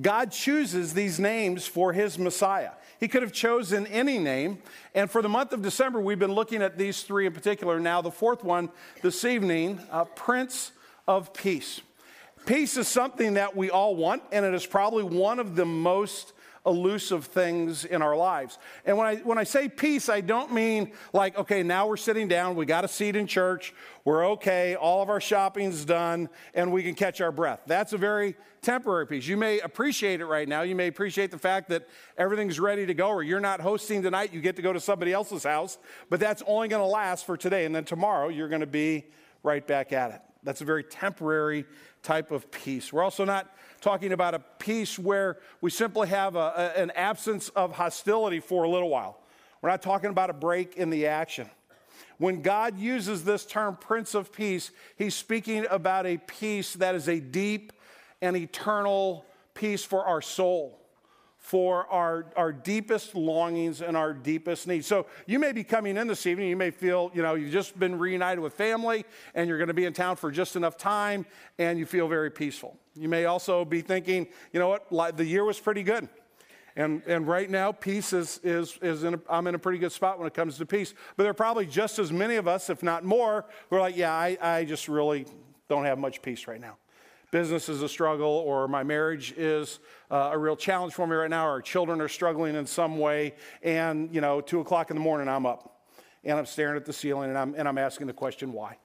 God chooses these names for his Messiah. He could have chosen any name. And for the month of December, we've been looking at these three in particular. Now, the fourth one this evening uh, Prince of Peace. Peace is something that we all want, and it is probably one of the most elusive things in our lives. And when I, when I say peace, I don't mean like, okay, now we're sitting down, we got a seat in church, we're okay, all of our shopping's done, and we can catch our breath. That's a very temporary peace. You may appreciate it right now. You may appreciate the fact that everything's ready to go, or you're not hosting tonight, you get to go to somebody else's house, but that's only going to last for today. And then tomorrow, you're going to be right back at it. That's a very temporary type of peace. We're also not talking about a peace where we simply have a, a, an absence of hostility for a little while. We're not talking about a break in the action. When God uses this term, Prince of Peace, he's speaking about a peace that is a deep and eternal peace for our soul for our, our deepest longings and our deepest needs. So you may be coming in this evening, you may feel, you know, you've just been reunited with family and you're going to be in town for just enough time and you feel very peaceful. You may also be thinking, you know what, the year was pretty good. And, and right now, peace is, is, is in a, I'm in a pretty good spot when it comes to peace. But there are probably just as many of us, if not more, who are like, yeah, I, I just really don't have much peace right now business is a struggle or my marriage is uh, a real challenge for me right now or children are struggling in some way and you know two o'clock in the morning i'm up and i'm staring at the ceiling and i'm, and I'm asking the question why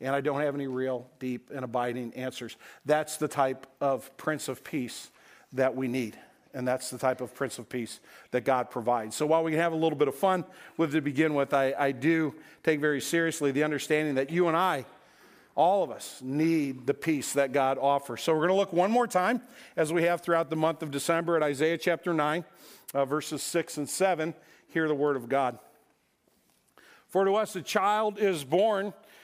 and i don't have any real deep and abiding answers that's the type of prince of peace that we need and that's the type of prince of peace that god provides so while we can have a little bit of fun with to begin with I, I do take very seriously the understanding that you and i all of us need the peace that God offers. So we're going to look one more time, as we have throughout the month of December, at Isaiah chapter 9, uh, verses 6 and 7. Hear the word of God. For to us a child is born,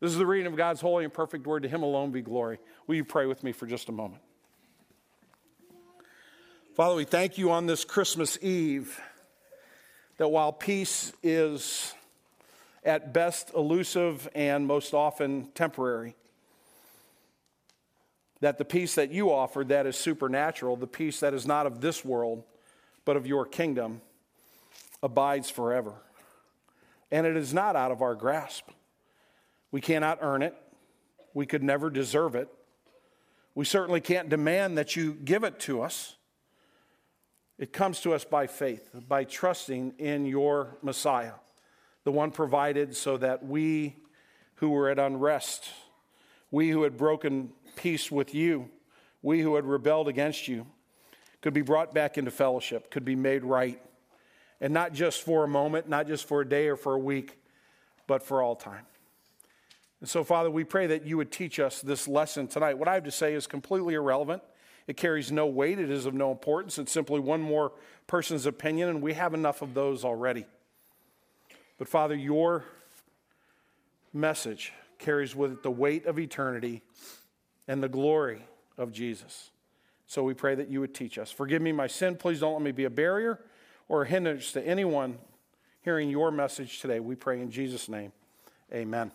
This is the reading of God's holy and perfect word. To him alone be glory. Will you pray with me for just a moment? Father, we thank you on this Christmas Eve that while peace is at best elusive and most often temporary, that the peace that you offer that is supernatural, the peace that is not of this world, but of your kingdom, abides forever. And it is not out of our grasp. We cannot earn it. We could never deserve it. We certainly can't demand that you give it to us. It comes to us by faith, by trusting in your Messiah, the one provided so that we who were at unrest, we who had broken peace with you, we who had rebelled against you, could be brought back into fellowship, could be made right. And not just for a moment, not just for a day or for a week, but for all time. And so, Father, we pray that you would teach us this lesson tonight. What I have to say is completely irrelevant. It carries no weight, it is of no importance. It's simply one more person's opinion, and we have enough of those already. But, Father, your message carries with it the weight of eternity and the glory of Jesus. So we pray that you would teach us. Forgive me my sin. Please don't let me be a barrier or a hindrance to anyone hearing your message today. We pray in Jesus' name. Amen.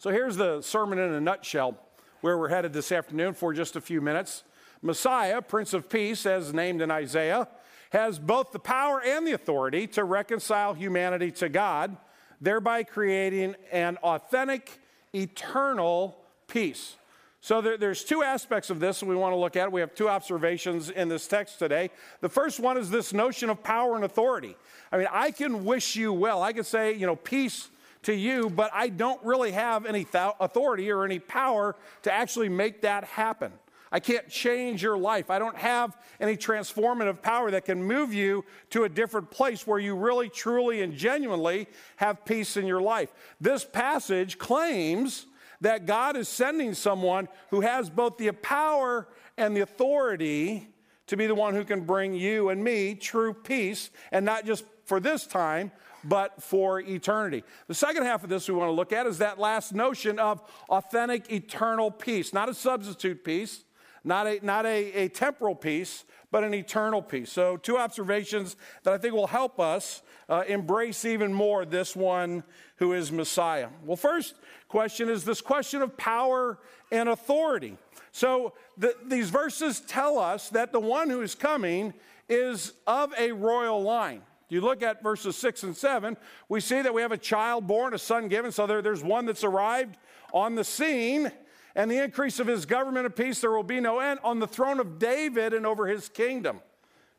So here's the sermon in a nutshell where we're headed this afternoon for just a few minutes. Messiah, Prince of Peace, as named in Isaiah, has both the power and the authority to reconcile humanity to God, thereby creating an authentic, eternal peace. So there, there's two aspects of this we want to look at. We have two observations in this text today. The first one is this notion of power and authority. I mean, I can wish you well. I can say, you know, peace to you, but I don't really have any th- authority or any power to actually make that happen. I can't change your life. I don't have any transformative power that can move you to a different place where you really, truly, and genuinely have peace in your life. This passage claims that God is sending someone who has both the power and the authority to be the one who can bring you and me true peace, and not just for this time, but for eternity. The second half of this we want to look at is that last notion of authentic eternal peace, not a substitute peace, not a, not a, a temporal peace, but an eternal peace. So, two observations that I think will help us uh, embrace even more this one who is Messiah. Well, first question is this question of power and authority. So, the, these verses tell us that the one who is coming is of a royal line. You look at verses 6 and 7, we see that we have a child born, a son given. So there, there's one that's arrived on the scene and the increase of his government of peace there will be no end on the throne of David and over his kingdom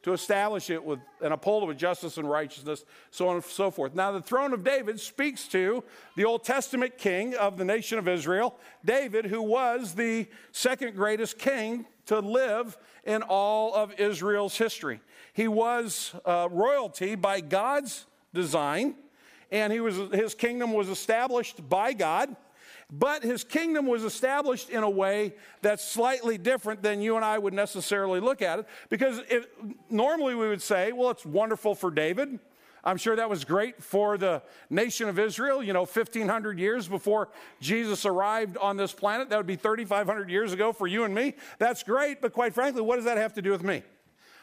to establish it with and uphold it with justice and righteousness, so on and so forth. Now, the throne of David speaks to the Old Testament king of the nation of Israel, David, who was the second greatest king to live in all of Israel's history. He was uh, royalty by God's design, and he was, his kingdom was established by God. But his kingdom was established in a way that's slightly different than you and I would necessarily look at it. Because normally we would say, well, it's wonderful for David. I'm sure that was great for the nation of Israel, you know, 1,500 years before Jesus arrived on this planet. That would be 3,500 years ago for you and me. That's great, but quite frankly, what does that have to do with me?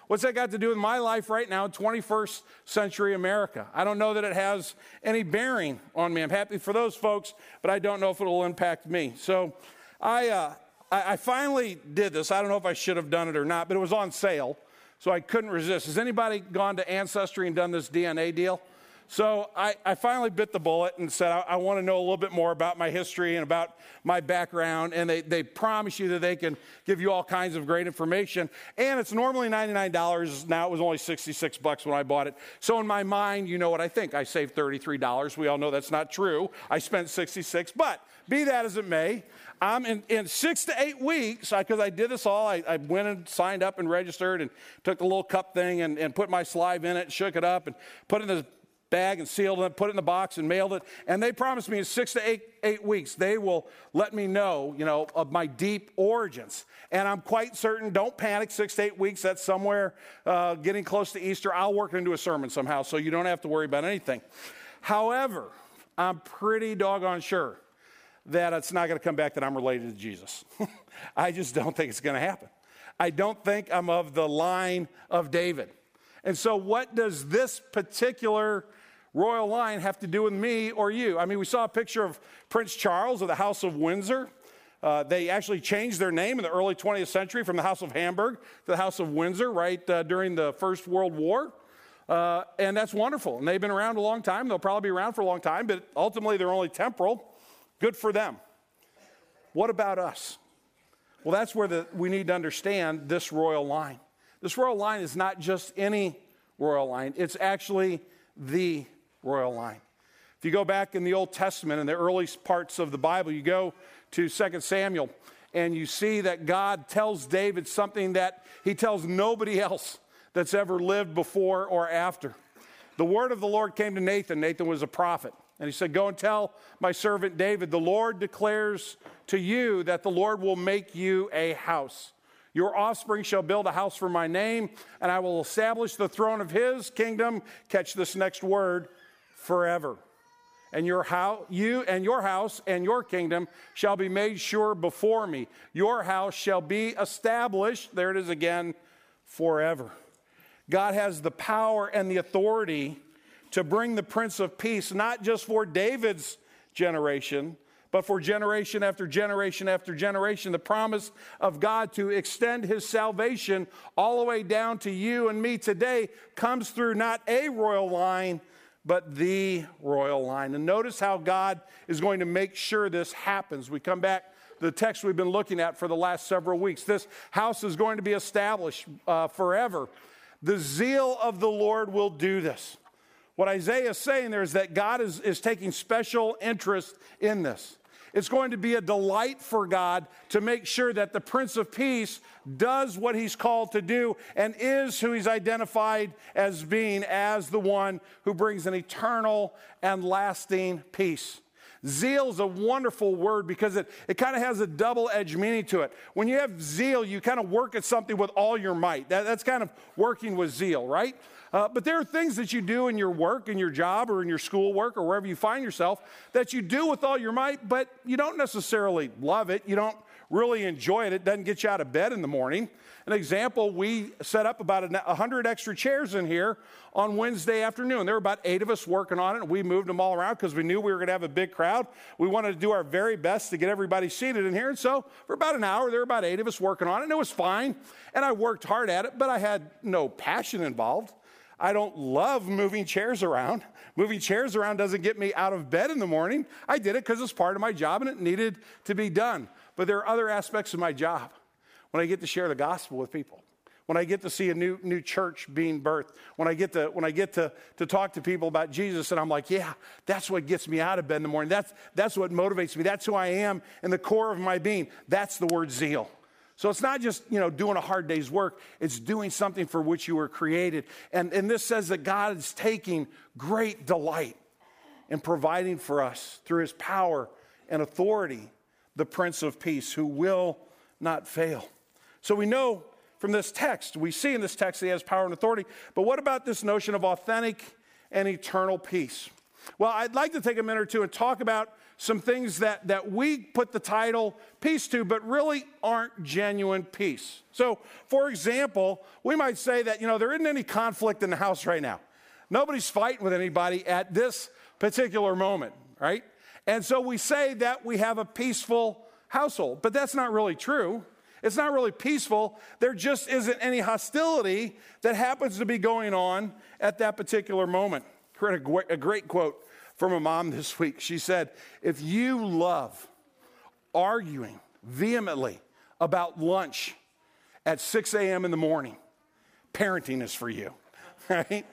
What's that got to do with my life right now, 21st century America? I don't know that it has any bearing on me. I'm happy for those folks, but I don't know if it'll impact me. So I, uh, I, I finally did this. I don't know if I should have done it or not, but it was on sale, so I couldn't resist. Has anybody gone to Ancestry and done this DNA deal? So I, I, finally bit the bullet and said, I, I want to know a little bit more about my history and about my background. And they, they promise you that they can give you all kinds of great information. And it's normally $99. Now it was only 66 bucks when I bought it. So in my mind, you know what I think. I saved $33. We all know that's not true. I spent 66, but be that as it may, I'm in, in six to eight weeks, because I, I, did this all, I, I, went and signed up and registered and took the little cup thing and, and put my saliva in it, shook it up, and put in the bag and sealed it, put it in the box and mailed it. And they promised me in six to eight, eight weeks, they will let me know, you know, of my deep origins. And I'm quite certain, don't panic, six to eight weeks, that's somewhere uh, getting close to Easter. I'll work into a sermon somehow, so you don't have to worry about anything. However, I'm pretty doggone sure that it's not going to come back that I'm related to Jesus. I just don't think it's going to happen. I don't think I'm of the line of David. And so, what does this particular royal line have to do with me or you? I mean, we saw a picture of Prince Charles of the House of Windsor. Uh, they actually changed their name in the early 20th century from the House of Hamburg to the House of Windsor right uh, during the First World War. Uh, and that's wonderful. And they've been around a long time. They'll probably be around for a long time, but ultimately they're only temporal. Good for them. What about us? Well, that's where the, we need to understand this royal line. This royal line is not just any royal line, it's actually the royal line. If you go back in the Old Testament, in the early parts of the Bible, you go to 2 Samuel, and you see that God tells David something that he tells nobody else that's ever lived before or after. The word of the Lord came to Nathan. Nathan was a prophet. And he said, Go and tell my servant David, the Lord declares to you that the Lord will make you a house. Your offspring shall build a house for my name, and I will establish the throne of his kingdom. Catch this next word forever. And your house, you and your house and your kingdom shall be made sure before me. Your house shall be established, there it is again, forever. God has the power and the authority to bring the Prince of Peace, not just for David's generation, but for generation after generation after generation. The promise of God to extend his salvation all the way down to you and me today comes through not a royal line, but the royal line. And notice how God is going to make sure this happens. We come back the text we've been looking at for the last several weeks. This house is going to be established uh, forever. The zeal of the Lord will do this. What Isaiah is saying there is that God is, is taking special interest in this. It's going to be a delight for God to make sure that the Prince of Peace does what he's called to do and is who he's identified as being as the one who brings an eternal and lasting peace. Zeal is a wonderful word because it, it kind of has a double edged meaning to it. When you have zeal, you kind of work at something with all your might. That, that's kind of working with zeal, right? Uh, but there are things that you do in your work, in your job, or in your schoolwork, or wherever you find yourself that you do with all your might, but you don't necessarily love it. You don't really enjoy it. It doesn't get you out of bed in the morning. An example, we set up about 100 extra chairs in here on Wednesday afternoon. There were about eight of us working on it, and we moved them all around because we knew we were going to have a big crowd. We wanted to do our very best to get everybody seated in here. And so for about an hour, there were about eight of us working on it, and it was fine. And I worked hard at it, but I had no passion involved. I don't love moving chairs around. Moving chairs around doesn't get me out of bed in the morning. I did it because it's part of my job and it needed to be done. But there are other aspects of my job when I get to share the gospel with people, when I get to see a new, new church being birthed, when I get, to, when I get to, to talk to people about Jesus, and I'm like, yeah, that's what gets me out of bed in the morning. That's, that's what motivates me. That's who I am in the core of my being. That's the word zeal. So it's not just, you know, doing a hard day's work, it's doing something for which you were created. And, and this says that God is taking great delight in providing for us through his power and authority the Prince of Peace who will not fail. So we know from this text, we see in this text that he has power and authority, but what about this notion of authentic and eternal peace? Well, I'd like to take a minute or two and talk about some things that, that we put the title peace to, but really aren't genuine peace. So, for example, we might say that, you know, there isn't any conflict in the house right now. Nobody's fighting with anybody at this particular moment, right? And so we say that we have a peaceful household, but that's not really true. It's not really peaceful. There just isn't any hostility that happens to be going on at that particular moment. Read a great quote from a mom this week. She said, If you love arguing vehemently about lunch at 6 a.m. in the morning, parenting is for you, right?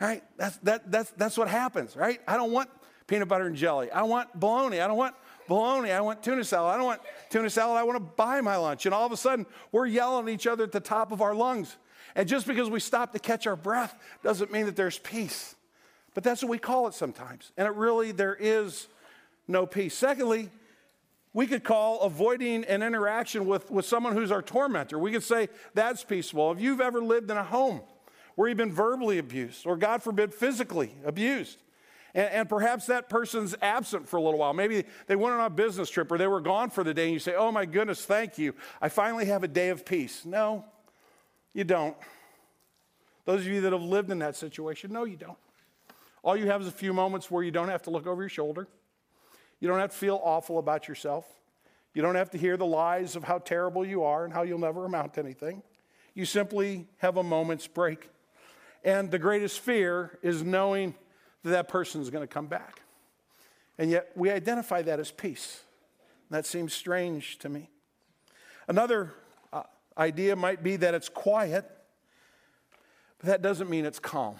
Right? That's, that, that's, that's what happens, right? I don't want peanut butter and jelly. I want bologna. I don't want bologna. I want tuna salad. I don't want tuna salad. I want to buy my lunch. And all of a sudden, we're yelling at each other at the top of our lungs. And just because we stop to catch our breath doesn't mean that there's peace. But that's what we call it sometimes. And it really, there is no peace. Secondly, we could call avoiding an interaction with, with someone who's our tormentor. We could say that's peaceful. If you've ever lived in a home where you've been verbally abused, or God forbid, physically abused, and, and, perhaps that person's absent for a little while. Maybe they went on a business trip or they were gone for the day, and you say, Oh my goodness, thank you. I finally have a day of peace. No, you don't. Those of you that have lived in that situation, no, you don't. All you have is a few moments where you don't have to look over your shoulder. You don't have to feel awful about yourself. You don't have to hear the lies of how terrible you are and how you'll never amount to anything. You simply have a moment's break. And the greatest fear is knowing that that person is going to come back. And yet we identify that as peace. That seems strange to me. Another uh, idea might be that it's quiet, but that doesn't mean it's calm.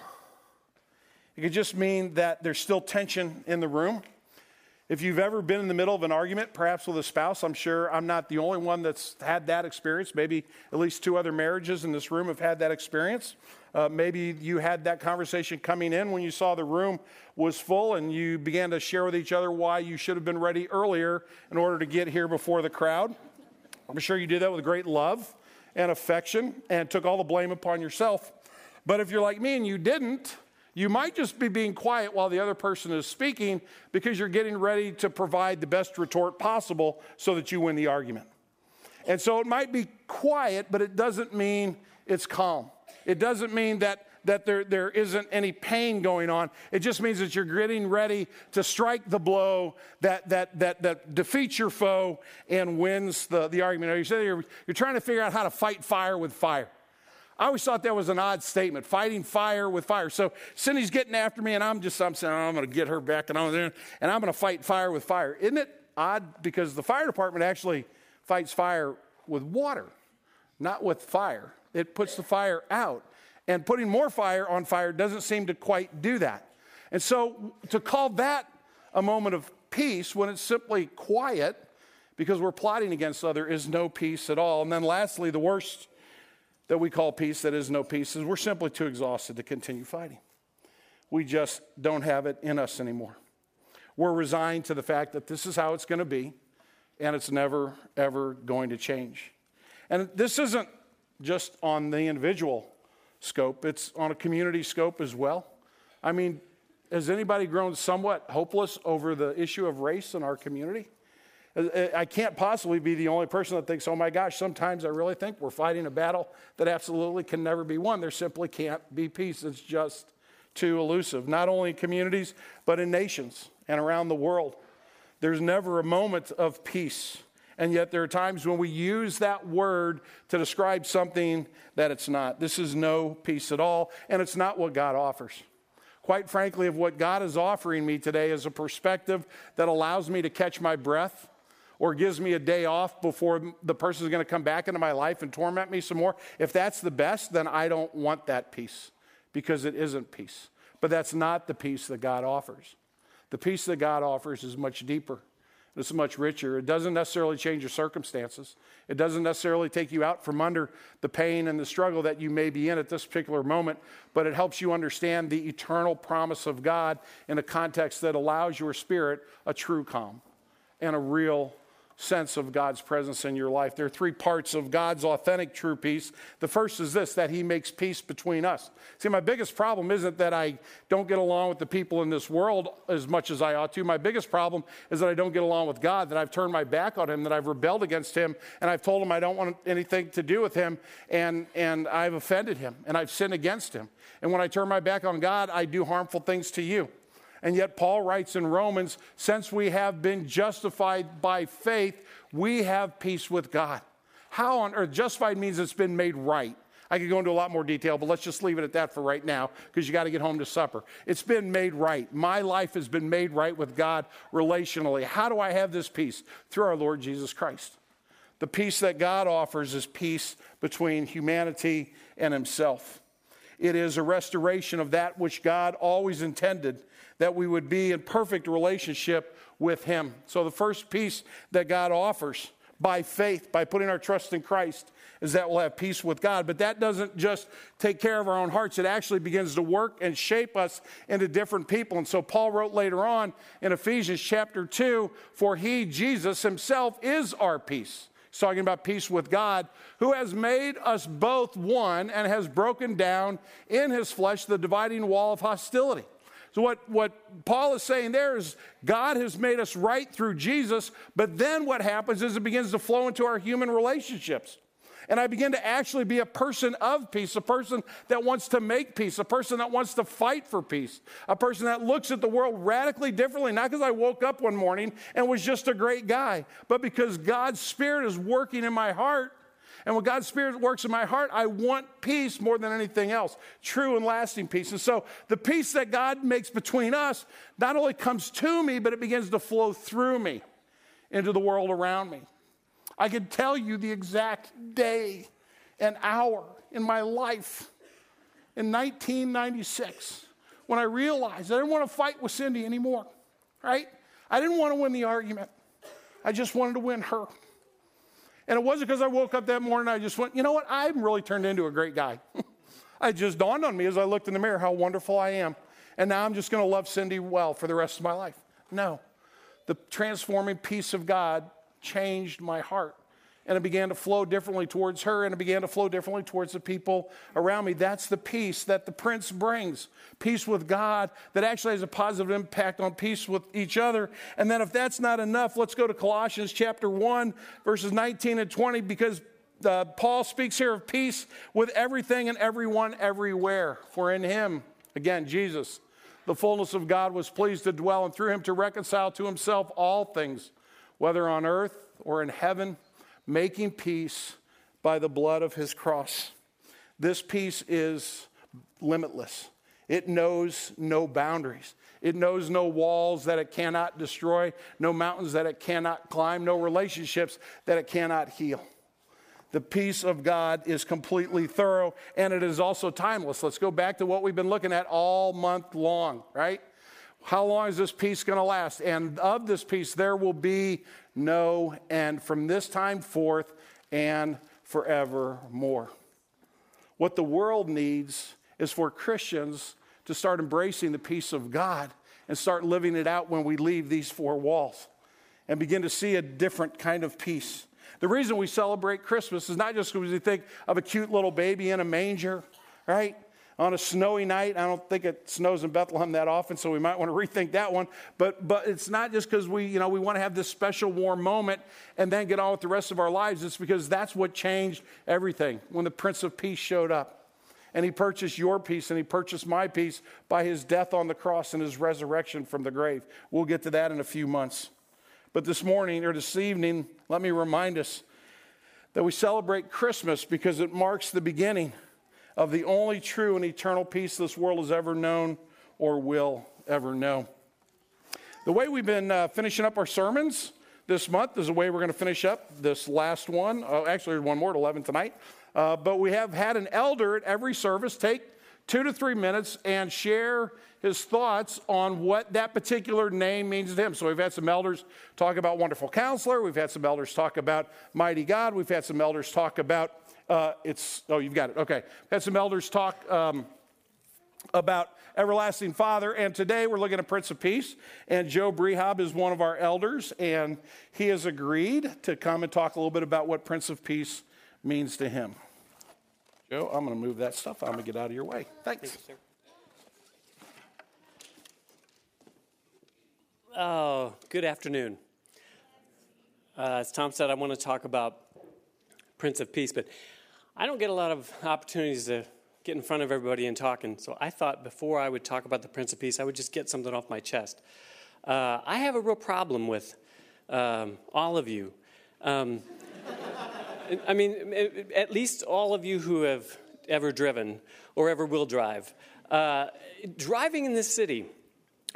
It could just mean that there's still tension in the room. If you've ever been in the middle of an argument, perhaps with a spouse, I'm sure I'm not the only one that's had that experience. Maybe at least two other marriages in this room have had that experience. Uh, maybe you had that conversation coming in when you saw the room was full and you began to share with each other why you should have been ready earlier in order to get here before the crowd. I'm sure you did that with great love and affection and took all the blame upon yourself. But if you're like me and you didn't, you might just be being quiet while the other person is speaking because you're getting ready to provide the best retort possible so that you win the argument. And so it might be quiet, but it doesn't mean it's calm. It doesn't mean that, that there, there isn't any pain going on. It just means that you're getting ready to strike the blow that, that, that, that defeats your foe and wins the, the argument. You say you're, you're trying to figure out how to fight fire with fire. I always thought that was an odd statement, fighting fire with fire. So Cindy's getting after me, and I'm just, I'm saying, oh, I'm going to get her back, and I'm and I'm going to fight fire with fire. Isn't it odd? Because the fire department actually fights fire with water, not with fire. It puts the fire out. And putting more fire on fire doesn't seem to quite do that. And so to call that a moment of peace when it's simply quiet because we're plotting against other is no peace at all. And then lastly, the worst that we call peace that is no peace is we're simply too exhausted to continue fighting. We just don't have it in us anymore. We're resigned to the fact that this is how it's going to be, and it's never, ever going to change. And this isn't just on the individual scope, it's on a community scope as well. I mean, has anybody grown somewhat hopeless over the issue of race in our community? Uh, uh, I can't possibly be the only person that thinks, oh my gosh, sometimes I really think we're fighting a battle that absolutely can never be won. There simply can't be peace. It's just too elusive, not only in communities, but in nations and around the world. There's never a moment of peace. And yet, there are times when we use that word to describe something that it's not. This is no peace at all, and it's not what God offers. Quite frankly, of what God is offering me today is a perspective that allows me to catch my breath or gives me a day off before the person is going to come back into my life and torment me some more. If that's the best, then I don't want that peace because it isn't peace. But that's not the peace that God offers. The peace that God offers is much deeper. It's much richer. It doesn't necessarily change your circumstances. It doesn't necessarily take you out from under the pain and the struggle that you may be in at this particular moment, but it helps you understand the eternal promise of God in a context that allows your spirit a true calm and a real sense of God's presence in your life. There are three parts of God's authentic true peace. The first is this that He makes peace between us. See, my biggest problem isn't that I don't get along with the people in this world as much as I ought to. My biggest problem is that I don't get along with God, that I've turned my back on Him, that I've rebelled against Him, and I've told Him I don't want anything to do with Him, and, and I've offended Him, and I've sinned against Him. And when I turn my back on God, I do harmful things to you. And yet, Paul writes in Romans since we have been justified by faith, we have peace with God. How on earth? Justified means it's been made right. I could go into a lot more detail, but let's just leave it at that for right now because you got to get home to supper. It's been made right. My life has been made right with God relationally. How do I have this peace? Through our Lord Jesus Christ. The peace that God offers is peace between humanity and Himself. It is a restoration of that which God always intended that we would be in perfect relationship with Him. So, the first piece that God offers by faith, by putting our trust in Christ, is that we'll have peace with God. But that doesn't just take care of our own hearts, it actually begins to work and shape us into different people. And so, Paul wrote later on in Ephesians chapter 2 For He, Jesus Himself, is our peace. He's talking about peace with God, who has made us both one and has broken down in his flesh the dividing wall of hostility so, what, what Paul is saying there is God has made us right through Jesus, but then what happens is it begins to flow into our human relationships. And I begin to actually be a person of peace, a person that wants to make peace, a person that wants to fight for peace, a person that looks at the world radically differently, not because I woke up one morning and was just a great guy, but because God's Spirit is working in my heart and when God's Spirit works in my heart, I want peace more than anything else true and lasting peace. And so the peace that God makes between us not only comes to me, but it begins to flow through me into the world around me. I could tell you the exact day and hour in my life in 1996 when I realized I didn't want to fight with Cindy anymore, right? I didn't want to win the argument. I just wanted to win her. And it wasn't because I woke up that morning I just went, you know what? I'm really turned into a great guy. it just dawned on me as I looked in the mirror how wonderful I am. And now I'm just going to love Cindy well for the rest of my life. No. The transforming peace of God changed my heart and it began to flow differently towards her and it began to flow differently towards the people around me. That's the peace that the prince brings peace with God that actually has a positive impact on peace with each other. And then, if that's not enough, let's go to Colossians chapter 1, verses 19 and 20, because uh, Paul speaks here of peace with everything and everyone everywhere. For in him, again, Jesus, the fullness of God was pleased to dwell, and through him to reconcile to himself all things, whether on earth or in heaven making peace by the blood of his cross. This peace is limitless, it knows no boundaries. It knows no walls that it cannot destroy, no mountains that it cannot climb, no relationships that it cannot heal. The peace of God is completely thorough and it is also timeless. Let's go back to what we've been looking at all month long, right? How long is this peace going to last? And of this peace, there will be no end from this time forth and forevermore. What the world needs is for Christians to start embracing the peace of God and start living it out when we leave these four walls and begin to see a different kind of peace. The reason we celebrate Christmas is not just because we think of a cute little baby in a manger, right? On a snowy night. I don't think it snows in Bethlehem that often, so we might want to rethink that one. But, but it's not just because we, you know, we want to have this special warm moment and then get on with the rest of our lives. It's because that's what changed everything when the Prince of Peace showed up. And he purchased your peace and he purchased my peace by his death on the cross and his resurrection from the grave. We'll get to that in a few months. But this morning or this evening, let me remind us that we celebrate Christmas because it marks the beginning of the only true and eternal peace this world has ever known or will ever know. The way we've been uh, finishing up our sermons this month is the way we're going to finish up this last one. Oh, actually, there's one more at 11 tonight. Uh, but we have had an elder at every service take two to three minutes and share his thoughts on what that particular name means to him. So we've had some elders talk about wonderful counselor. We've had some elders talk about mighty God. We've had some elders talk about uh, it's, oh, you've got it. Okay. Had some elders talk um, about everlasting Father. And today we're looking at Prince of Peace. And Joe Brehab is one of our elders. And he has agreed to come and talk a little bit about what Prince of Peace means to him. Joe, I'm going to move that stuff. I'm going to get out of your way. Thanks. Thank you, Oh, good afternoon. Uh, as Tom said, I want to talk about Prince of Peace, but I don't get a lot of opportunities to get in front of everybody and talk. And so I thought before I would talk about the Prince of Peace, I would just get something off my chest. Uh, I have a real problem with um, all of you. Um, I mean, at least all of you who have ever driven or ever will drive. Uh, driving in this city,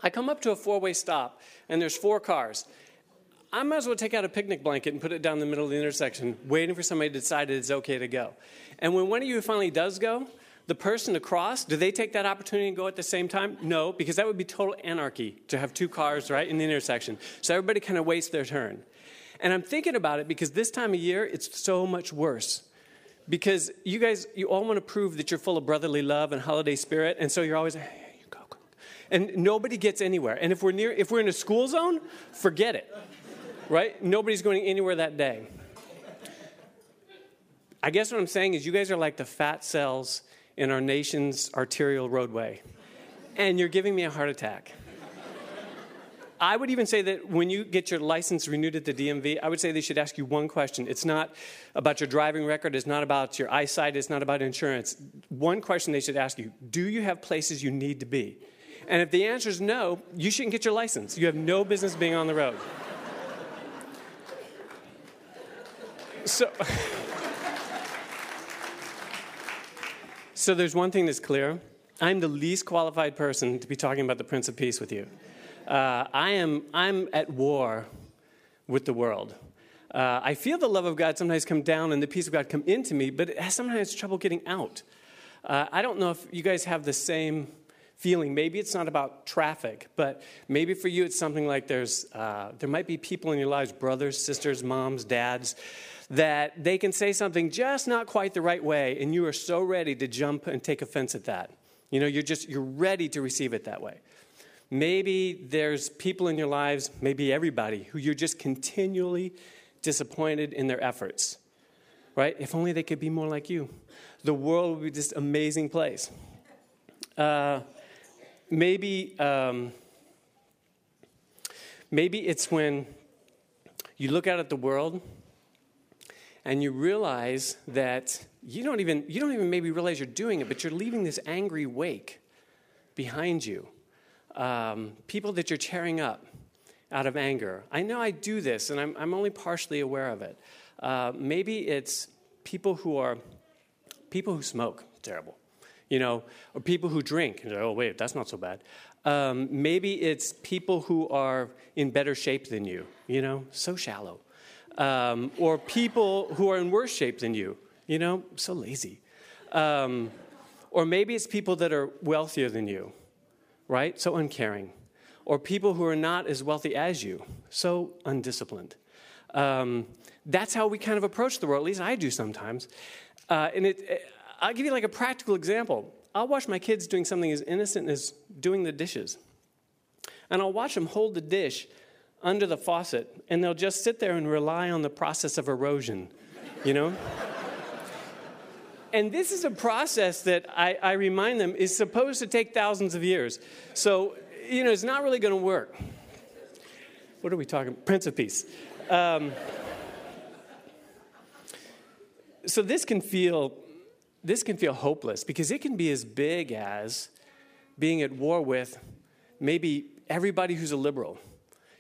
I come up to a four way stop, and there's four cars. I might as well take out a picnic blanket and put it down the middle of the intersection, waiting for somebody to decide it's okay to go. And when one of you finally does go, the person across, do they take that opportunity and go at the same time? No, because that would be total anarchy to have two cars right in the intersection. So everybody kind of waits their turn. And I'm thinking about it because this time of year, it's so much worse. Because you guys, you all want to prove that you're full of brotherly love and holiday spirit, and so you're always, hey, you go, go. And nobody gets anywhere. And if we're near, if we're in a school zone, forget it. Right? Nobody's going anywhere that day. I guess what I'm saying is you guys are like the fat cells in our nation's arterial roadway. And you're giving me a heart attack. I would even say that when you get your license renewed at the DMV, I would say they should ask you one question. It's not about your driving record, it's not about your eyesight, it's not about insurance. One question they should ask you Do you have places you need to be? And if the answer is no, you shouldn't get your license. You have no business being on the road. So, so there's one thing that's clear. I'm the least qualified person to be talking about the Prince of Peace with you. Uh, I am I'm at war with the world. Uh, I feel the love of God sometimes come down and the peace of God come into me, but it has sometimes trouble getting out. Uh, I don't know if you guys have the same feeling. Maybe it's not about traffic, but maybe for you it's something like there's uh, there might be people in your lives, brothers, sisters, moms, dads, that they can say something just not quite the right way, and you are so ready to jump and take offense at that. You know, you're just you're ready to receive it that way. Maybe there's people in your lives, maybe everybody, who you're just continually disappointed in their efforts. Right? If only they could be more like you. The world would be this amazing place. Uh, maybe, um, maybe it's when you look out at the world and you realize that you don't even you don't even maybe realize you're doing it, but you're leaving this angry wake behind you um, people that you're tearing up out of anger. I know I do this, and I'm, I'm only partially aware of it. Uh, maybe it's people who are people who smoke. Terrible, you know, or people who drink. and Oh, wait, that's not so bad. Um, maybe it's people who are in better shape than you. You know, so shallow. Um, or people who are in worse shape than you. You know, so lazy. Um, or maybe it's people that are wealthier than you right? So uncaring. Or people who are not as wealthy as you, so undisciplined. Um, that's how we kind of approach the world, at least I do sometimes. Uh, and it, it, I'll give you like a practical example. I'll watch my kids doing something as innocent as doing the dishes. And I'll watch them hold the dish under the faucet, and they'll just sit there and rely on the process of erosion, you know? and this is a process that I, I, remind them is supposed to take thousands of years. So, you know, it's not really going to work. What are we talking? Prince of Peace. Um, so this can feel this can feel hopeless because it can be as big as being at war with maybe everybody who's a liberal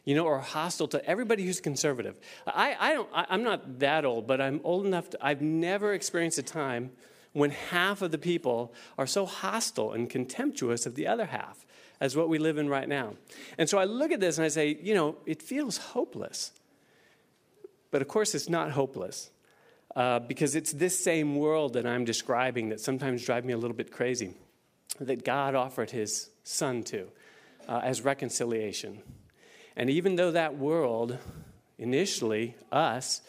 you know, or hostile to everybody who's conservative. I, I don't, I, am not that old, but I'm old enough to, I've never experienced a time when half of the people are so hostile and contemptuous of the other half as what we live in right now. And so I look at this and I say, you know, it feels hopeless. But of course, it's not hopeless. Uh, because it's this same world that I'm describing that sometimes drives me a little bit crazy, that God offered his son to uh, as reconciliation. And even though that world, initially, us,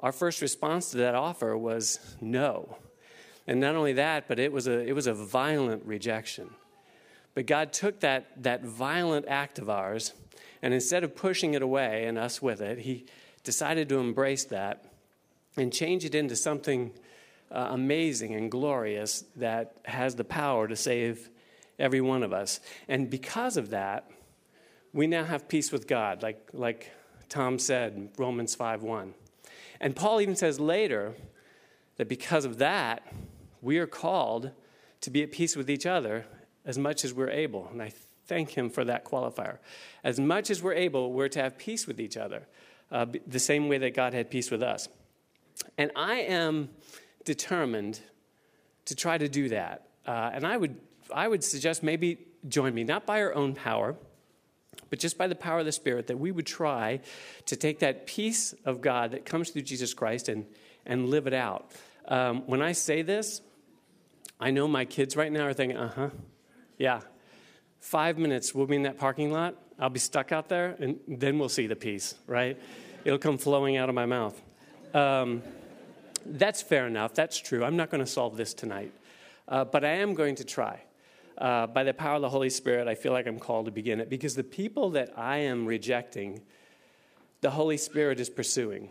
our first response to that offer was no. And not only that, but it was a, it was a violent rejection. But God took that, that violent act of ours, and instead of pushing it away and us with it, He decided to embrace that and change it into something uh, amazing and glorious that has the power to save every one of us. And because of that, we now have peace with God, like, like Tom said, Romans 5 1. And Paul even says later that because of that, we are called to be at peace with each other as much as we're able. And I thank him for that qualifier. As much as we're able, we're to have peace with each other, uh, the same way that God had peace with us. And I am determined to try to do that. Uh, and I would, I would suggest maybe join me, not by our own power, but just by the power of the Spirit, that we would try to take that peace of God that comes through Jesus Christ and, and live it out. Um, when I say this, I know my kids right now are thinking, uh huh, yeah. Five minutes, we'll be in that parking lot. I'll be stuck out there, and then we'll see the peace, right? It'll come flowing out of my mouth. Um, that's fair enough. That's true. I'm not going to solve this tonight. Uh, but I am going to try. Uh, by the power of the Holy Spirit, I feel like I'm called to begin it because the people that I am rejecting, the Holy Spirit is pursuing.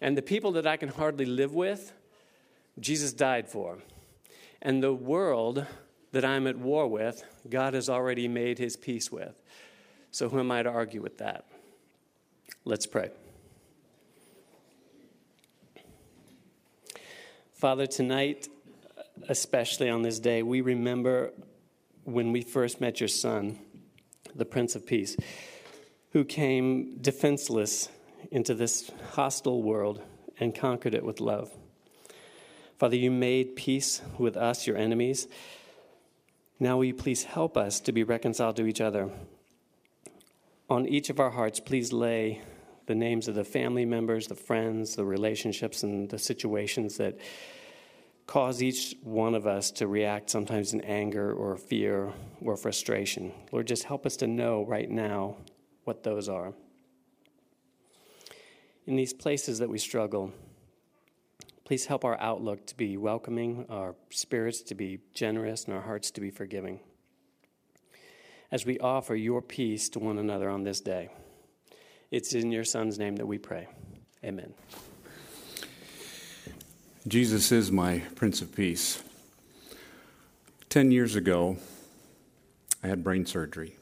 And the people that I can hardly live with, Jesus died for. And the world that I'm at war with, God has already made his peace with. So who am I to argue with that? Let's pray. Father, tonight, especially on this day, we remember when we first met your son, the Prince of Peace, who came defenseless into this hostile world and conquered it with love. Father, you made peace with us, your enemies. Now, will you please help us to be reconciled to each other? On each of our hearts, please lay the names of the family members, the friends, the relationships, and the situations that cause each one of us to react sometimes in anger or fear or frustration. Lord, just help us to know right now what those are. In these places that we struggle, please help our outlook to be welcoming, our spirits to be generous, and our hearts to be forgiving. As we offer your peace to one another on this day, it's in your Son's name that we pray. Amen. Jesus is my Prince of Peace. Ten years ago, I had brain surgery.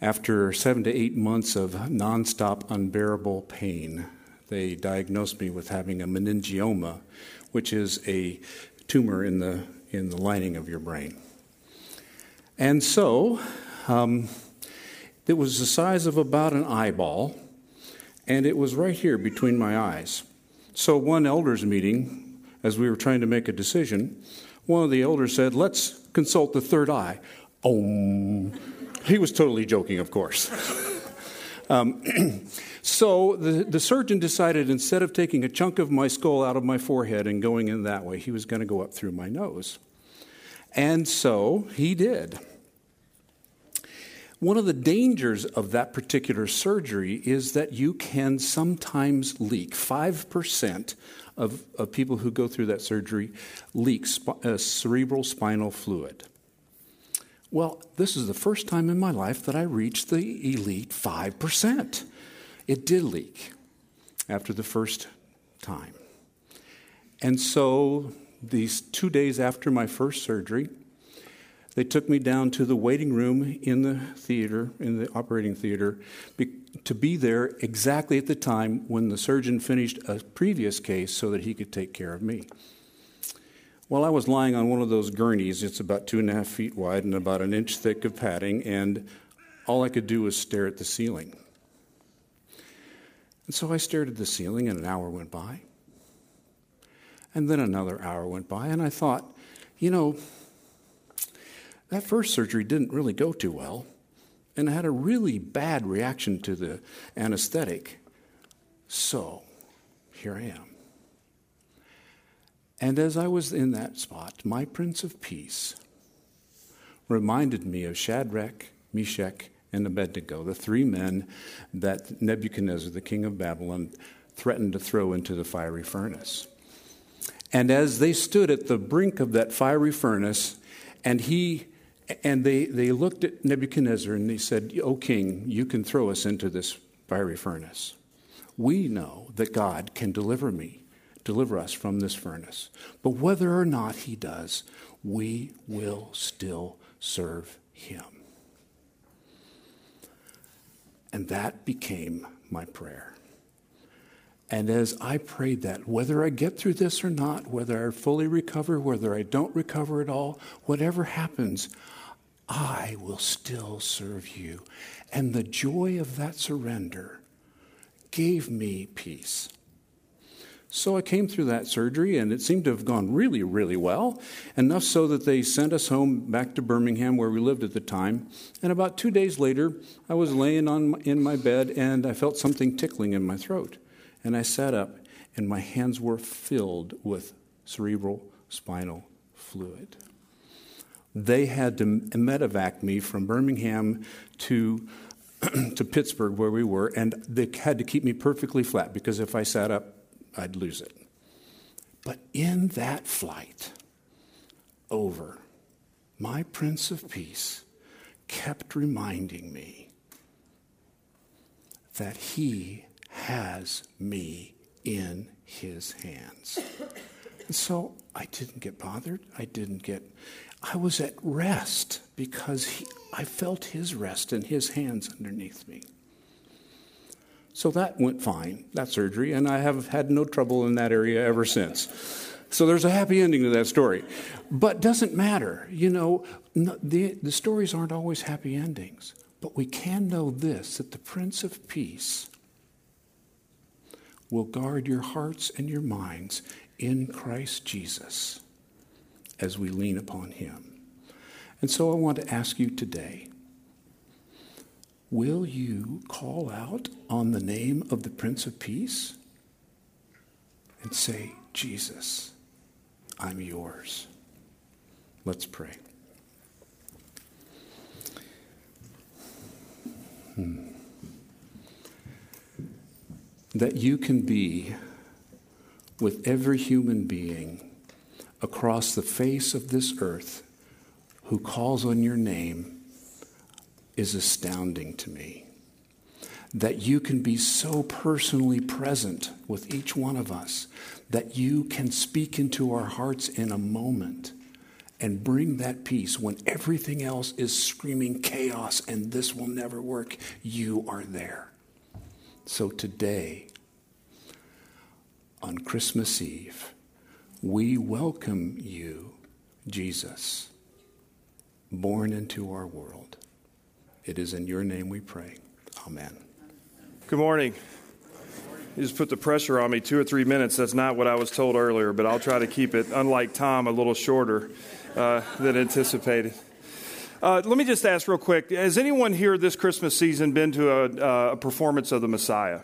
After seven to eight months of nonstop, unbearable pain, they diagnosed me with having a meningioma, which is a tumor in the, in the lining of your brain. And so, um, it was the size of about an eyeball, and it was right here between my eyes. So, one elders' meeting, as we were trying to make a decision, one of the elders said, Let's consult the third eye. Oh, he was totally joking, of course. um, so the, the surgeon decided instead of taking a chunk of my skull out of my forehead and going in that way, he was going to go up through my nose. And so he did. One of the dangers of that particular surgery is that you can sometimes leak. 5% of, of people who go through that surgery leak sp- uh, cerebral spinal fluid. Well, this is the first time in my life that I reached the elite 5%. It did leak after the first time. And so, these two days after my first surgery, they took me down to the waiting room in the theater, in the operating theater, be, to be there exactly at the time when the surgeon finished a previous case so that he could take care of me. Well, I was lying on one of those gurneys. It's about two and a half feet wide and about an inch thick of padding, and all I could do was stare at the ceiling. And so I stared at the ceiling, and an hour went by. And then another hour went by, and I thought, you know, that first surgery didn't really go too well, and I had a really bad reaction to the anesthetic. So here I am. And as I was in that spot, my Prince of Peace reminded me of Shadrach, Meshach, and Abednego, the three men that Nebuchadnezzar, the king of Babylon, threatened to throw into the fiery furnace. And as they stood at the brink of that fiery furnace, and he and they, they looked at Nebuchadnezzar and they said, O king, you can throw us into this fiery furnace. We know that God can deliver me deliver us from this furnace. But whether or not he does, we will still serve him. And that became my prayer. And as I prayed that, whether I get through this or not, whether I fully recover, whether I don't recover at all, whatever happens, I will still serve you. And the joy of that surrender gave me peace. So I came through that surgery, and it seemed to have gone really, really well. Enough so that they sent us home back to Birmingham, where we lived at the time. And about two days later, I was laying on, in my bed, and I felt something tickling in my throat. And I sat up, and my hands were filled with cerebral spinal fluid. They had to medevac me from Birmingham to to Pittsburgh, where we were, and they had to keep me perfectly flat because if I sat up, I'd lose it. But in that flight over, my Prince of Peace kept reminding me that he has me in his hands. And so I didn't get bothered. I didn't get, I was at rest because he, I felt his rest and his hands underneath me. So that went fine, that surgery, and I have had no trouble in that area ever since. So there's a happy ending to that story. But doesn't matter. You know, the, the stories aren't always happy endings. But we can know this that the Prince of Peace will guard your hearts and your minds in Christ Jesus as we lean upon him. And so I want to ask you today Will you call out on the name of the Prince of Peace and say, Jesus, I'm yours? Let's pray. Hmm. That you can be with every human being across the face of this earth who calls on your name is astounding to me. That you can be so personally present with each one of us, that you can speak into our hearts in a moment and bring that peace when everything else is screaming chaos and this will never work. You are there. So today, on Christmas Eve, we welcome you, Jesus, born into our world. It is in your name we pray. Amen. Good morning. You just put the pressure on me two or three minutes. That's not what I was told earlier, but I'll try to keep it, unlike Tom, a little shorter uh, than anticipated. Uh, let me just ask real quick Has anyone here this Christmas season been to a, uh, a performance of the Messiah?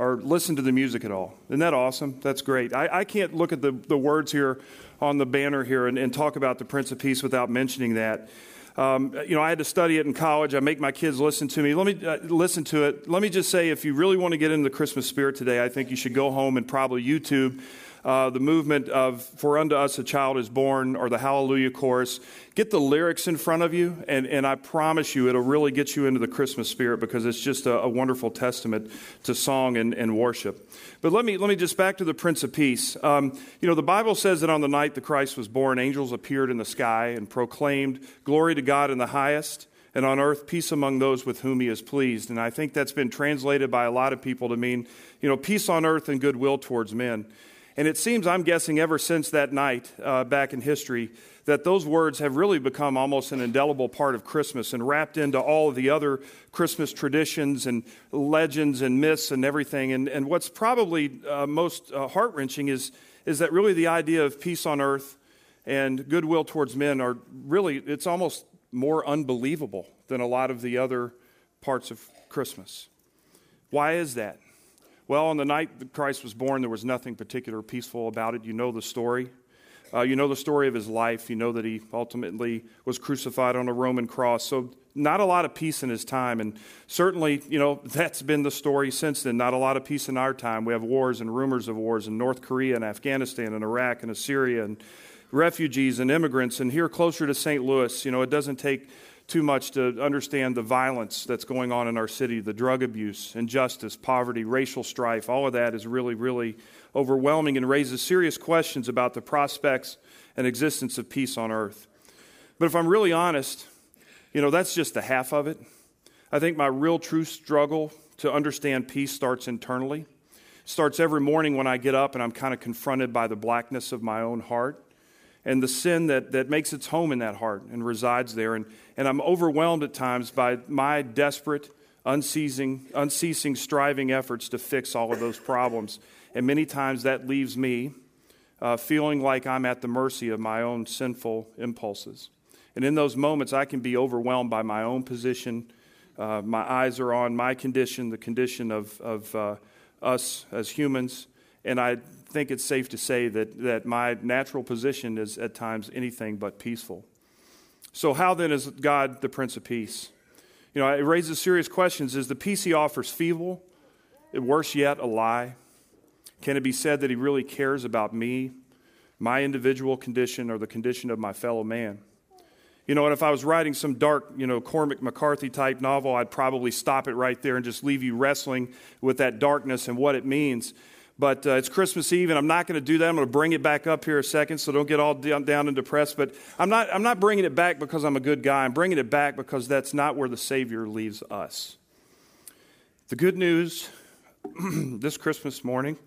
Or listen to the music at all? Isn't that awesome? That's great. I, I can't look at the, the words here on the banner here and, and talk about the Prince of Peace without mentioning that. Um, you know, I had to study it in college. I make my kids listen to me. Let me uh, listen to it. Let me just say, if you really want to get into the Christmas spirit today, I think you should go home and probably YouTube uh, the movement of For Unto Us a Child is Born or the Hallelujah Chorus. Get the lyrics in front of you, and, and I promise you it'll really get you into the Christmas spirit because it's just a, a wonderful testament to song and, and, worship. But let me, let me just back to the Prince of Peace. Um, you know, the Bible says that on the night the Christ was born, angels appeared in the sky and proclaimed, Glory to God in the highest and on earth peace among those with whom he is pleased. And I think that's been translated by a lot of people to mean, you know, peace on earth and goodwill towards men. And it seems, I'm guessing, ever since that night uh, back in history, that those words have really become almost an indelible part of Christmas and wrapped into all of the other Christmas traditions and legends and myths and everything. And, and what's probably uh, most uh, heart wrenching is, is that really the idea of peace on earth and goodwill towards men are really, it's almost more unbelievable than a lot of the other parts of Christmas. Why is that? Well, on the night that Christ was born, there was nothing particular peaceful about it. You know the story. Uh, you know the story of his life. You know that he ultimately was crucified on a Roman cross. So, not a lot of peace in his time. And certainly, you know, that's been the story since then. Not a lot of peace in our time. We have wars and rumors of wars in North Korea and Afghanistan and Iraq and Assyria and refugees and immigrants. And here, closer to St. Louis, you know, it doesn't take too much to understand the violence that's going on in our city the drug abuse, injustice, poverty, racial strife. All of that is really, really overwhelming and raises serious questions about the prospects and existence of peace on earth. But if I'm really honest, you know, that's just the half of it. I think my real true struggle to understand peace starts internally. It starts every morning when I get up and I'm kind of confronted by the blackness of my own heart and the sin that, that makes its home in that heart and resides there. And, and I'm overwhelmed at times by my desperate, unceasing, unceasing striving efforts to fix all of those problems. And many times that leaves me uh, feeling like I'm at the mercy of my own sinful impulses. And in those moments, I can be overwhelmed by my own position. Uh, my eyes are on my condition, the condition of, of uh, us as humans. And I think it's safe to say that, that my natural position is at times anything but peaceful. So, how then is God the Prince of Peace? You know, it raises serious questions. Is the peace he offers feeble? Worse yet, a lie? Can it be said that he really cares about me, my individual condition, or the condition of my fellow man? You know, and if I was writing some dark, you know, Cormac McCarthy type novel, I'd probably stop it right there and just leave you wrestling with that darkness and what it means. But uh, it's Christmas Eve, and I'm not going to do that. I'm going to bring it back up here a second, so don't get all down, and depressed. But I'm not, I'm not bringing it back because I'm a good guy. I'm bringing it back because that's not where the Savior leaves us. The good news this Christmas morning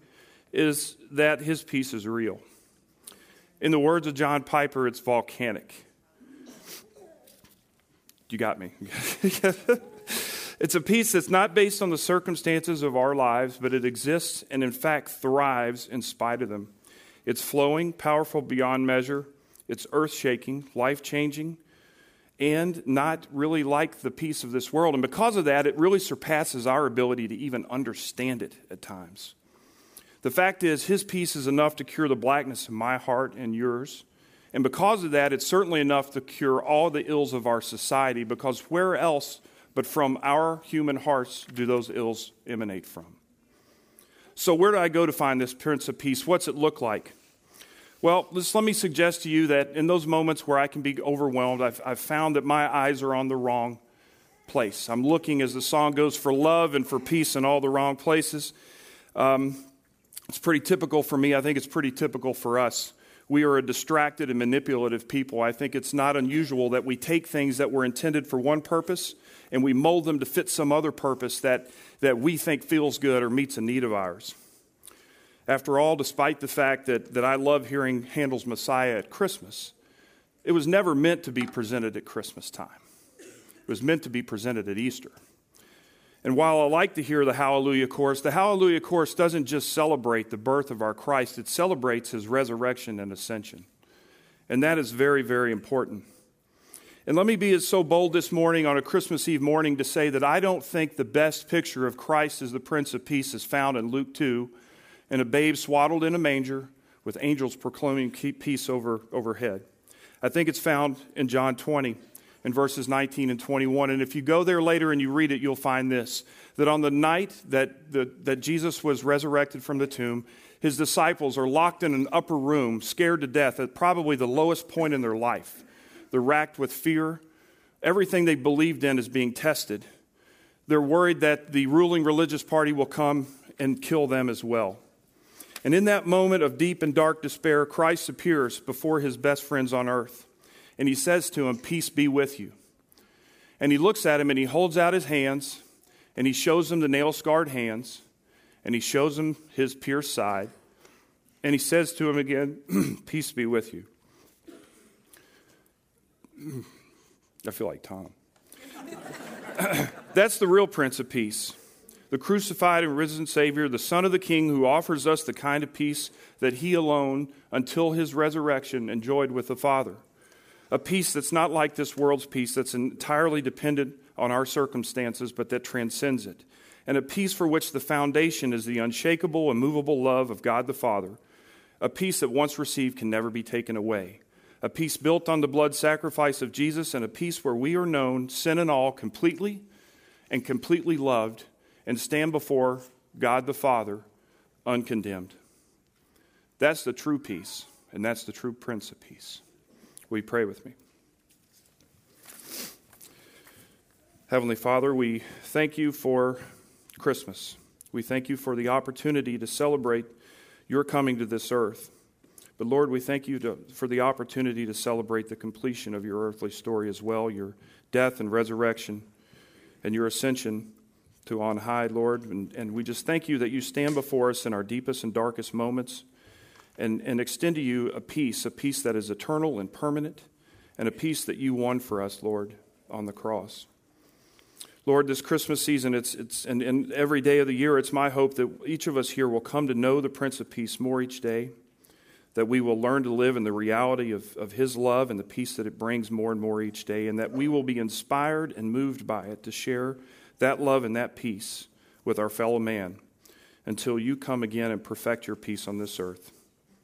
is that His peace is real. In the words of John Piper, it's volcanic. You got me. It's a peace that's not based on the circumstances of our lives, but it exists and, in fact, thrives in spite of them. It's flowing, powerful beyond measure. It's earth shaking, life changing, and not really like the peace of this world. And because of that, it really surpasses our ability to even understand it at times. The fact is, His peace is enough to cure the blackness of my heart and yours. And because of that, it's certainly enough to cure all the ills of our society, because where else but from our human hearts do those ills emanate from. So, where do I go to find this Prince of Peace? What's it look like? Well, just let me suggest to you that in those moments where I can be overwhelmed, I've, I've found that my eyes are on the wrong place. I'm looking, as the song goes, for love and for peace in all the wrong places. Um, it's pretty typical for me. I think it's pretty typical for us. We are a distracted and manipulative people. I think it's not unusual that we take things that were intended for one purpose and we mold them to fit some other purpose that, that we think feels good or meets a need of ours. After all, despite the fact that, that I love hearing Handel's Messiah at Christmas, it was never meant to be presented at Christmas time. It was meant to be presented at Easter. And while I like to hear the Hallelujah Chorus, the Hallelujah Chorus doesn't just celebrate the birth of our Christ, it celebrates his resurrection and ascension. And that is very, very important. And let me be so bold this morning on a Christmas Eve morning to say that I don't think the best picture of Christ as the Prince of Peace is found in Luke 2 and a babe swaddled in a manger with angels proclaiming peace over, overhead. I think it's found in John 20 in verses 19 and 21. And if you go there later and you read it, you'll find this that on the night that, the, that Jesus was resurrected from the tomb, His disciples are locked in an upper room, scared to death at probably the lowest point in their life. They're racked with fear. Everything they believed in is being tested. They're worried that the ruling religious party will come and kill them as well. And in that moment of deep and dark despair, Christ appears before his best friends on earth. And he says to him, Peace be with you. And he looks at him and he holds out his hands and he shows him the nail scarred hands and he shows him his pierced side. And he says to him again, Peace be with you. I feel like Tom. That's the real Prince of Peace the crucified and risen Savior, the Son of the King, who offers us the kind of peace that He alone, until His resurrection, enjoyed with the Father. A peace that's not like this world's peace, that's entirely dependent on our circumstances, but that transcends it. And a peace for which the foundation is the unshakable, immovable love of God the Father. A peace that once received can never be taken away. A peace built on the blood sacrifice of Jesus, and a peace where we are known, sin and all, completely and completely loved and stand before God the Father uncondemned. That's the true peace, and that's the true Prince of Peace. Will you pray with me? Heavenly Father, we thank you for Christmas. We thank you for the opportunity to celebrate your coming to this earth. But Lord, we thank you to, for the opportunity to celebrate the completion of your earthly story as well, your death and resurrection and your ascension to on high, Lord. And, and we just thank you that you stand before us in our deepest and darkest moments and, and extend to you a peace, a peace that is eternal and permanent, and a peace that you won for us, Lord, on the cross. Lord, this Christmas season, it's, it's, and, and every day of the year, it's my hope that each of us here will come to know the Prince of Peace more each day, that we will learn to live in the reality of, of His love and the peace that it brings more and more each day, and that we will be inspired and moved by it to share that love and that peace with our fellow man until you come again and perfect your peace on this earth.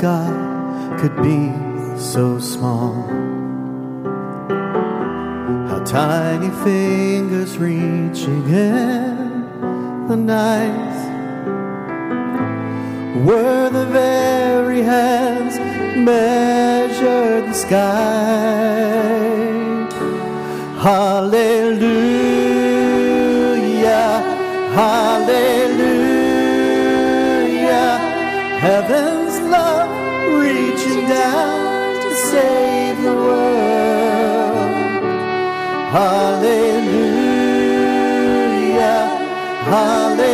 God could be so small. How tiny fingers reaching in the night were the very hands measured the sky. Hallelujah, hallelujah, heaven Hallelujah, hallelujah,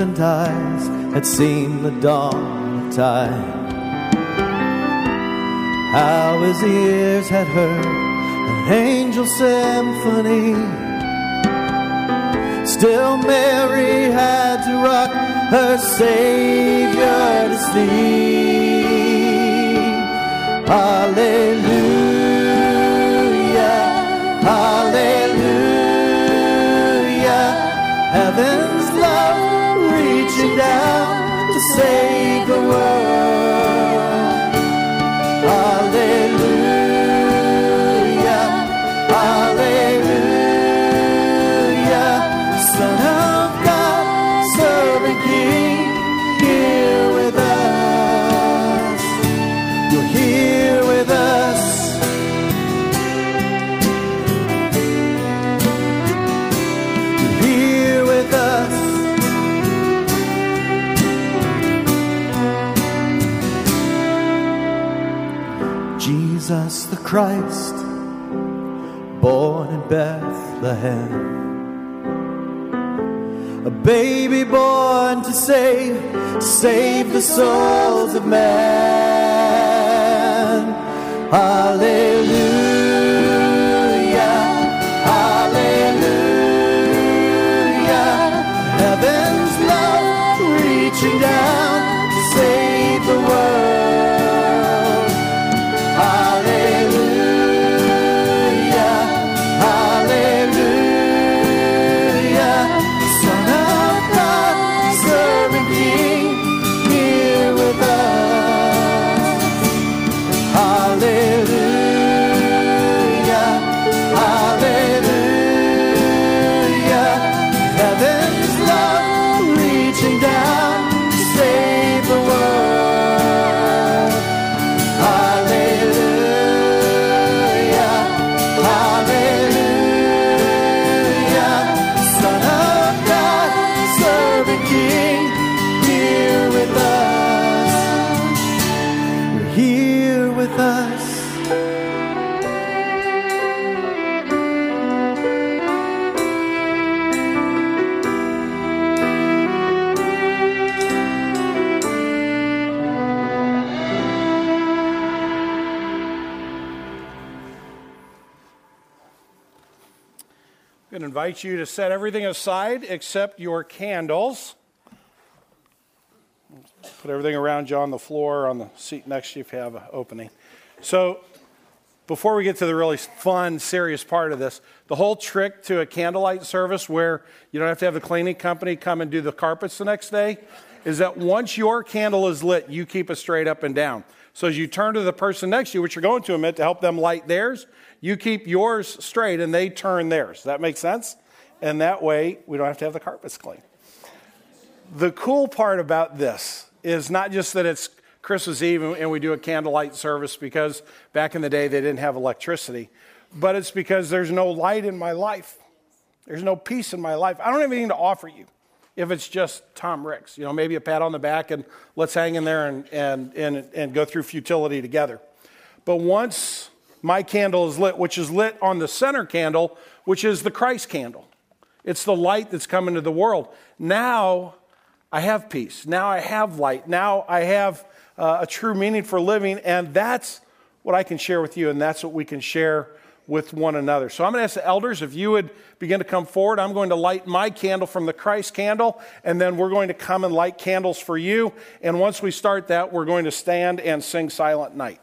infant eyes had seen the dawn of time. How his ears had heard an angel symphony. Still, Mary had to rock her Savior to sleep. Hallelujah, down to save the world. Christ, born in Bethlehem. A baby born to save, save the souls of man. Hallelujah. Invite you to set everything aside except your candles. Put everything around you on the floor, on the seat next to you if you have an opening. So, before we get to the really fun, serious part of this, the whole trick to a candlelight service where you don't have to have the cleaning company come and do the carpets the next day is that once your candle is lit, you keep it straight up and down. So as you turn to the person next to you, which you're going to admit to help them light theirs, you keep yours straight and they turn theirs. That make sense? And that way we don't have to have the carpets clean. The cool part about this is not just that it's Christmas Eve and we do a candlelight service because back in the day they didn't have electricity, but it's because there's no light in my life. There's no peace in my life. I don't have anything to offer you if it's just Tom Ricks. You know, maybe a pat on the back and let's hang in there and, and, and, and go through futility together. But once my candle is lit, which is lit on the center candle, which is the Christ candle, it's the light that's come into the world. Now I have peace. Now I have light. Now I have uh, a true meaning for living. And that's what I can share with you, and that's what we can share with one another. So I'm going to ask the elders if you would begin to come forward. I'm going to light my candle from the Christ candle, and then we're going to come and light candles for you. And once we start that, we're going to stand and sing Silent Night.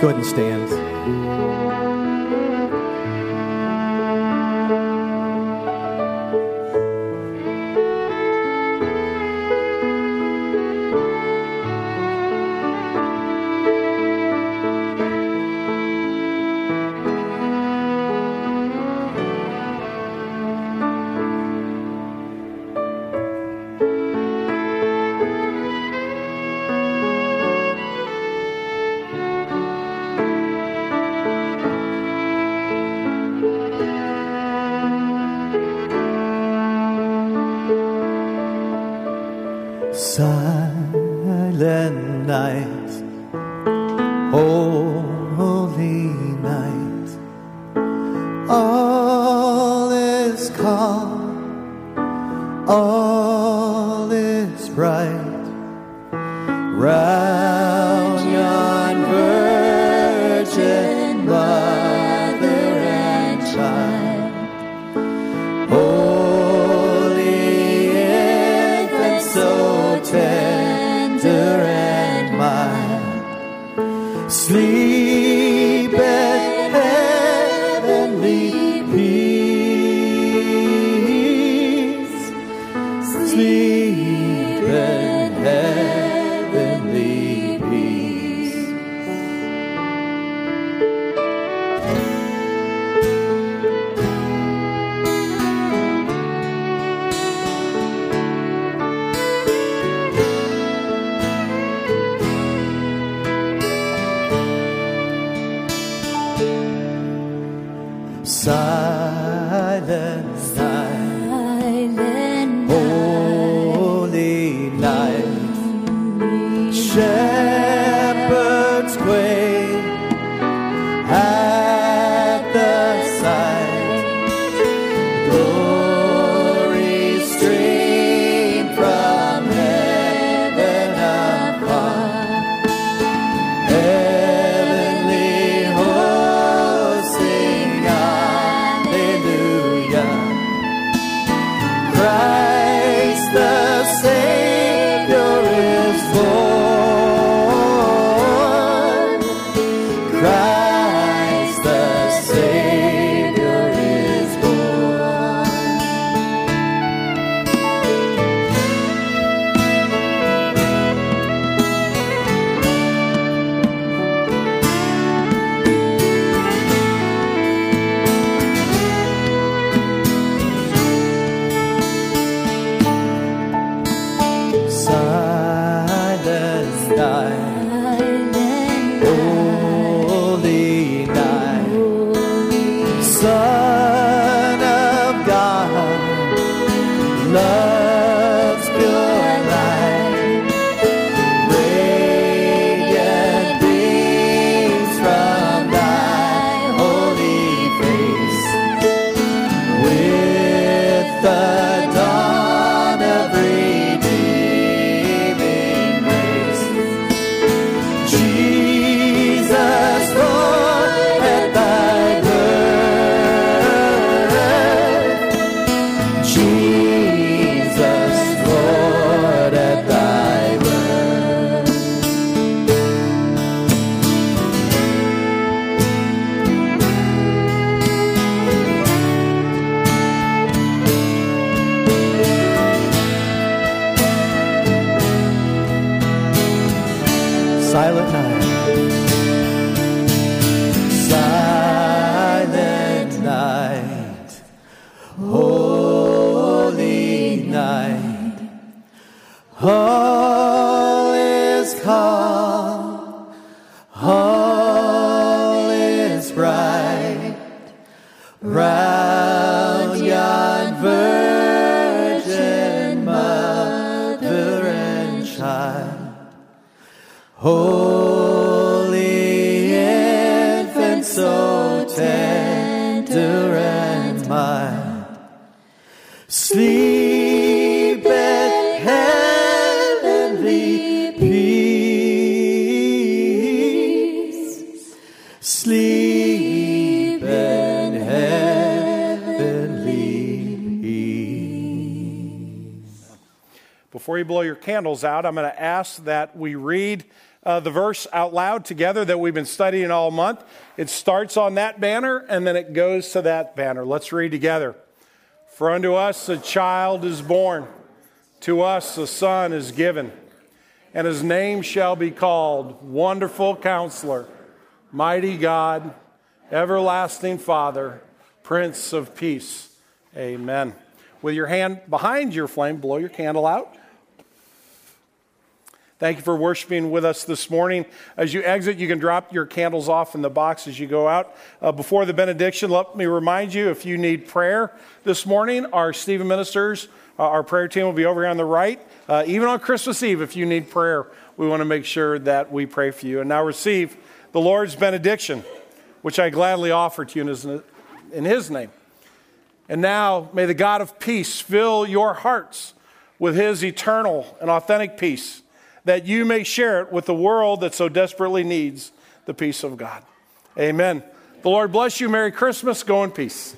Go ahead and stand. bright. Right candles out, I'm going to ask that we read uh, the verse out loud together that we've been studying all month. It starts on that banner and then it goes to that banner. Let's read together. For unto us a child is born, to us a son is given, and his name shall be called Wonderful Counselor, Mighty God, Everlasting Father, Prince of Peace. Amen. With your hand behind your flame, blow your candle out. Thank you for worshiping with us this morning. As you exit, you can drop your candles off in the box as you go out. Uh, before the benediction, let me remind you if you need prayer this morning, our Stephen ministers, uh, our prayer team will be over here on the right. Uh, even on Christmas Eve, if you need prayer, we want to make sure that we pray for you. And now receive the Lord's benediction, which I gladly offer to you in his, in his name. And now, may the God of peace fill your hearts with his eternal and authentic peace that you may share it with the world that so desperately needs the peace of God. Amen. The Lord bless you. Merry Christmas. Go in peace.